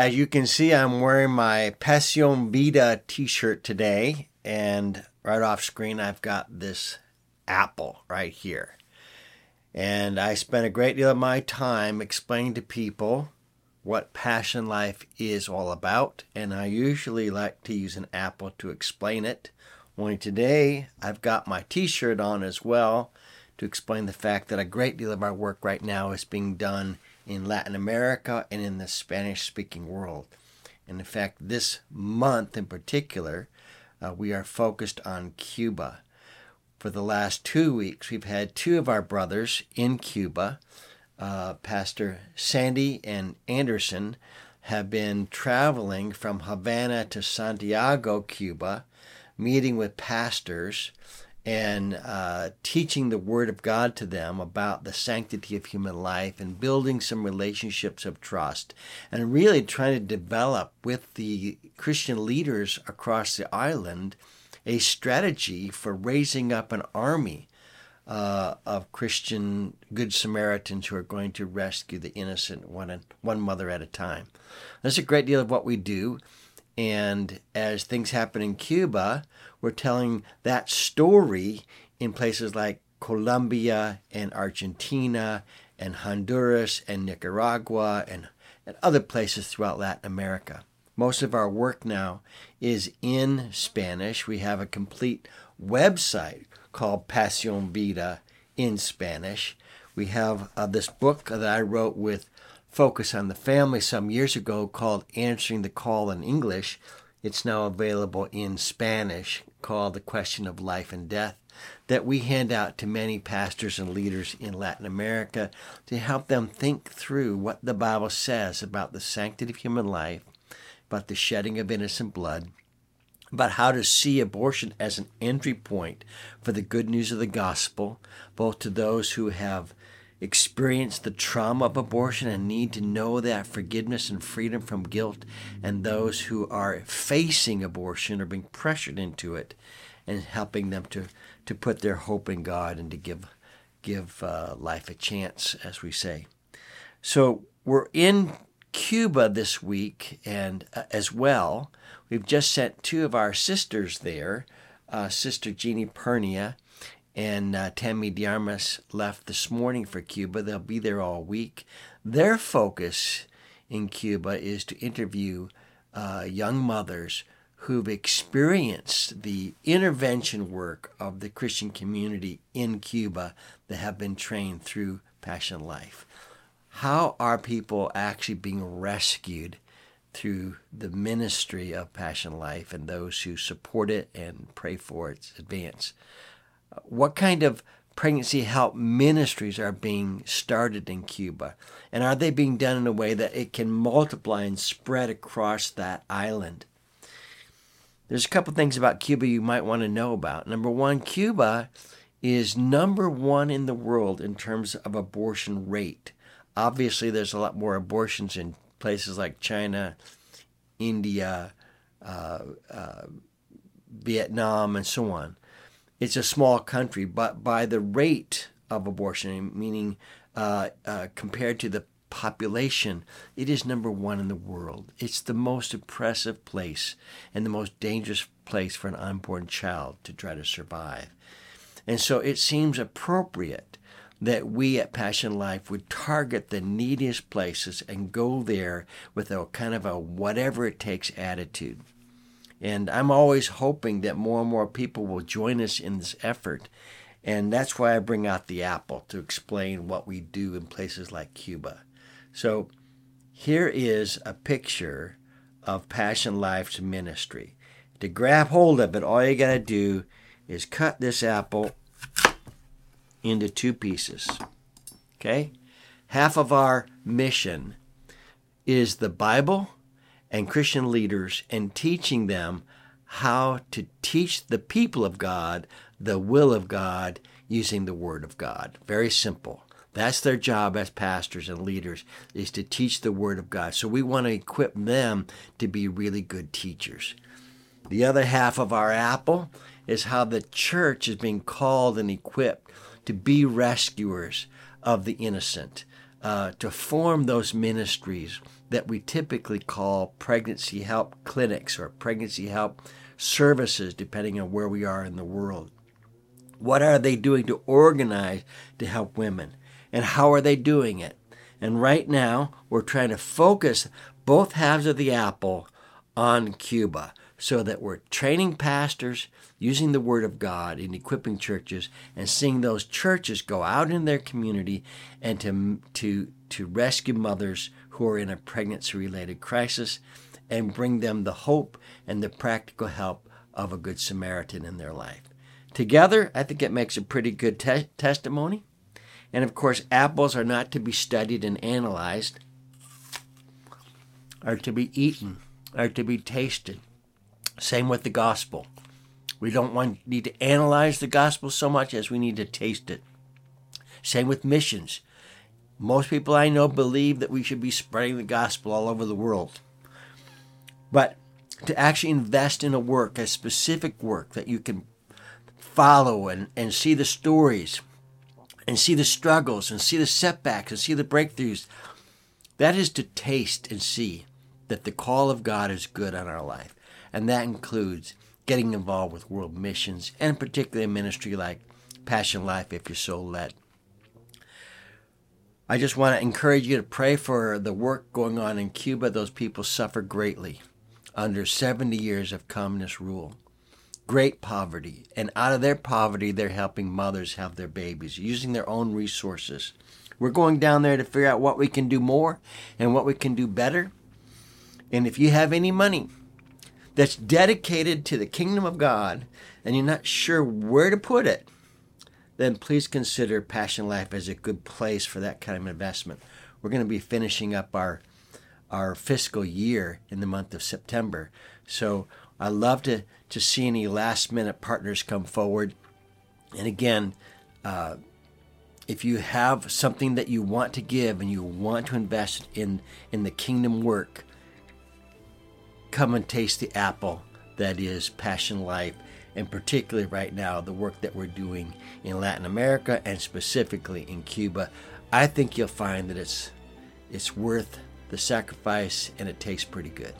As you can see, I'm wearing my PasiónVida t shirt today, and right off screen, I've got this apple right here. And I spent a great deal of my time explaining to people what passion life is all about, and I usually like to use an apple to explain it. Only today, I've got my t shirt on as well to explain the fact that a great deal of our work right now is being done in Latin America and in the Spanish speaking world. And in fact, this month in particular, uh, we are focused on Cuba. For the last two weeks, we've had two of our brothers in Cuba. Uh, Pastor Sandy and Anderson have been traveling from Havana to Santiago, Cuba, meeting with pastors and uh, teaching the Word of God to them about the sanctity of human life and building some relationships of trust and really trying to develop with the Christian leaders across the island a strategy for raising up an army uh, of Christian Good Samaritans who are going to rescue the innocent one, one mother at a time. That's a great deal of what we do. And as things happen in Cuba, we're telling that story in places like Colombia and Argentina and Honduras and Nicaragua and, and other places throughout Latin America. Most of our work now is in Spanish. We have a complete website called PasiónVida in Spanish. We have uh, this book that I wrote with Focus on the Family some years ago called Answering the Call in English. It's now available in Spanish called The Question of Life and Death that we hand out to many pastors and leaders in Latin America to help them think through what the Bible says about the sanctity of human life, about the shedding of innocent blood, about how to see abortion as an entry point for the good news of the gospel, both to those who have experienced the trauma of abortion and need to know that forgiveness and freedom from guilt, and those who are facing abortion or being pressured into it, and helping them to, to put their hope in God and to give give uh, life a chance, as we say. So we're in Cuba this week, and uh, as well, we've just sent two of our sisters there, uh, Sister Jeannie Pernia and uh, Tammy Diarmas left this morning for Cuba. They'll be there all week. Their focus in Cuba is to interview uh, young mothers who've experienced the intervention work of the Christian community in Cuba that have been trained through Passion Life. How are people actually being rescued through the ministry of Passion Life and those who support it and pray for its advance? What kind of pregnancy help ministries are being started in Cuba? And are they being done in a way that it can multiply and spread across that island? There's a couple things about Cuba you might want to know about. Number one, Cuba is number one in the world in terms of abortion rate. Obviously, there's a lot more abortions in places like China, India, uh, uh, Vietnam, and so on it's a small country, but by the rate of abortion, meaning uh, uh, compared to the population, it is number one in the world. It's the most oppressive place and the most dangerous place for an unborn child to try to survive. And so it seems appropriate that we at Passion Life would target the neediest places and go there with a kind of a whatever it takes attitude. And I'm always hoping that more and more people will join us in this effort. And that's why I bring out the apple to explain what we do in places like Cuba. So here is a picture of Passion Life's ministry. To grab hold of it, all you got to do is cut this apple into two pieces. Okay? Half of our mission is the Bible and Christian leaders and teaching them how to teach the people of God the will of God using the Word of God. Very simple. That's their job as pastors and leaders is to teach the Word of God. So we want to equip them to be really good teachers. The other half of our apple is how the church is being called and equipped to be rescuers of the innocent, uh, to form those ministries that we typically call pregnancy help clinics or pregnancy help services, depending on where we are in the world. What are they doing to organize to help women? And how are they doing it? And right now, we're trying to focus both halves of the apple on Cuba so that we're training pastors, using the Word of God in equipping churches, and seeing those churches go out in their community and to, to, to rescue mothers who are in a pregnancy related crisis and bring them the hope and the practical help of a Good Samaritan in their life. Together, I think it makes a pretty good te- testimony. And of course, apples are not to be studied and analyzed, are to be eaten, are to be tasted. Same with the gospel. We don't want need to analyze the gospel so much as we need to taste it. Same with missions. Most people I know believe that we should be spreading the gospel all over the world. But to actually invest in a work, a specific work that you can follow and, and see the stories and see the struggles and see the setbacks and see the breakthroughs. That is to taste and see that the call of God is good on our life. And that includes getting involved with world missions and particularly a ministry like Passion Life if you're so led. I just want to encourage you to pray for the work going on in Cuba. Those people suffer greatly under 70 years of communist rule great poverty. And out of their poverty, they're helping mothers have their babies using their own resources. We're going down there to figure out what we can do more and what we can do better. And if you have any money that's dedicated to the kingdom of God and you're not sure where to put it, then please consider Passion Life as a good place for that kind of investment. We're going to be finishing up our our fiscal year in the month of September. So I love to to see any last minute partners come forward. And again, uh, if you have something that you want to give and you want to invest in in the kingdom work, come and taste the apple that is Passion Life, and particularly right now the work that we're doing in Latin America and specifically in Cuba. I think you'll find that it's it's worth the sacrifice and it tastes pretty good.